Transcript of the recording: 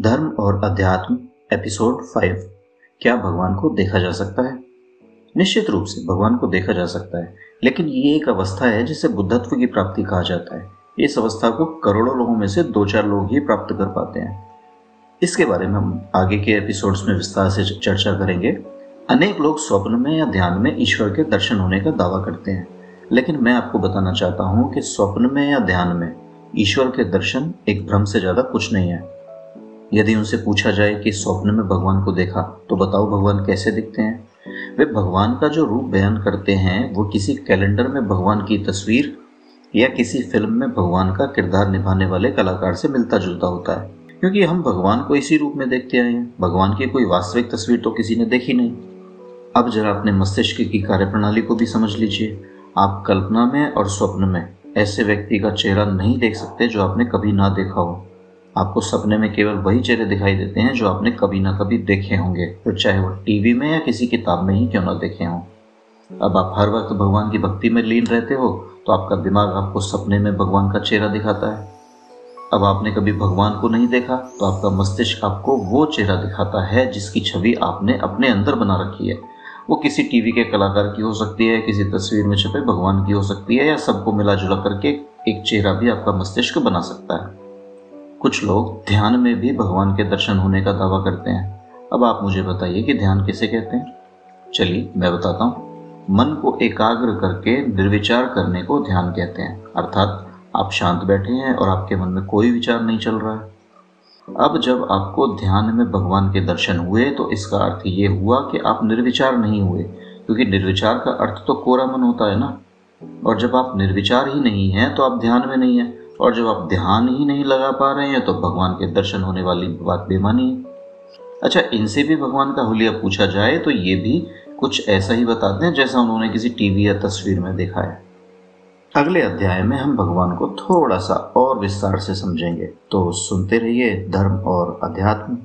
धर्म और अध्यात्म एपिसोड फाइव क्या भगवान को देखा जा सकता है? निश्चित रूप से भगवान को देखा जा सकता है, लेकिन ये एक अवस्था है जिसे बुद्धत्व की प्राप्ति कहा जाता है। इस अवस्था को करोड़ों लोगों में से दो चार लोग ही प्राप्त कर पाते हैं। इसके बारे में हम आगे के एपिसोड्स में विस्तार से चर्चा करेंगे। अनेक लोग स्वप्न में या ध्यान में ईश्वर के दर्शन होने का दावा करते हैं। लेकिन मैं आपको बताना चाहता हूँ कि स्वप्न में या ध्यान में ईश्वर के दर्शन एक भ्रम से ज़्यादा कुछ नहीं है। यदि उनसे पूछा जाए कि स्वप्न में भगवान को देखा तो बताओ भगवान कैसे दिखते हैं? वे भगवान का जो रूप बयान करते हैं, वो किसी कैलेंडर में भगवान की तस्वीर या किसी फ़िल्म में भगवान का किरदार निभाने वाले कलाकार से मिलता जुलता होता है। क्योंकि हम भगवान को इसी रूप में देखते आए हैं। भगवान की कोई वास्तविक तस्वीर तो किसी ने देखी नहीं। अब जरा अपने मस्तिष्क की कार्यप्रणाली को भी समझ लीजिए। आप कल्पना में और स्वप्न में ऐसे व्यक्ति का चेहरा नहीं देख सकते जो आपने कभी ना देखा हो। आपको सपने में केवल वही चेहरे दिखाई देते हैं जो आपने कभी ना कभी देखे होंगे। फिर चाहे वो टीवी में या किसी किताब में ही क्यों ना देखे हों। अब आप हर वक्त भगवान की भक्ति में लीन रहते हो तो आपका दिमाग आपको सपने में भगवान का चेहरा दिखाता है। अब आपने कभी भगवान को नहीं देखा तो आपका मस्तिष्क आपको वो चेहरा दिखाता है जिसकी छवि आपने अपने अंदर बना रखी है। वो किसी टीवी के कलाकार की हो सकती है, किसी तस्वीर में छपे भगवान की हो सकती है, या सबको मिला जुला करके एक चेहरा भी आपका मस्तिष्क बना सकता है। कुछ लोग ध्यान में भी भगवान के दर्शन होने का दावा करते हैं। अब आप मुझे बताइए कि ध्यान किसे कहते हैं? चलिए, मैं बताता हूँ। मन को एकाग्र करके निर्विचार करने को ध्यान कहते हैं। अर्थात, आप शांत बैठे हैं और आपके मन में कोई विचार नहीं चल रहा है। अब जब आपको ध्यान में भगवान के दर्शन हुए तो इसका अर्थ ये हुआ कि आप निर्विचार नहीं हुए, क्योंकि निर्विचार का अर्थ तो कोरा मन होता है ना। और जब आप निर्विचार ही नहीं हैं तो आप ध्यान में नहीं हैं। और जब आप ध्यान ही नहीं लगा पा रहे हैं तो भगवान के दर्शन होने वाली बात बेमानी है। अच्छा इनसे भी भगवान का हुलिया पूछा जाए तो ये भी कुछ ऐसा ही बताते हैं जैसा उन्होंने किसी टीवी या तस्वीर में देखा है। अगले अध्याय में हम भगवान को थोड़ा सा और विस्तार से समझेंगे। तो सुनते रहिए धर्म और अध्यात्म।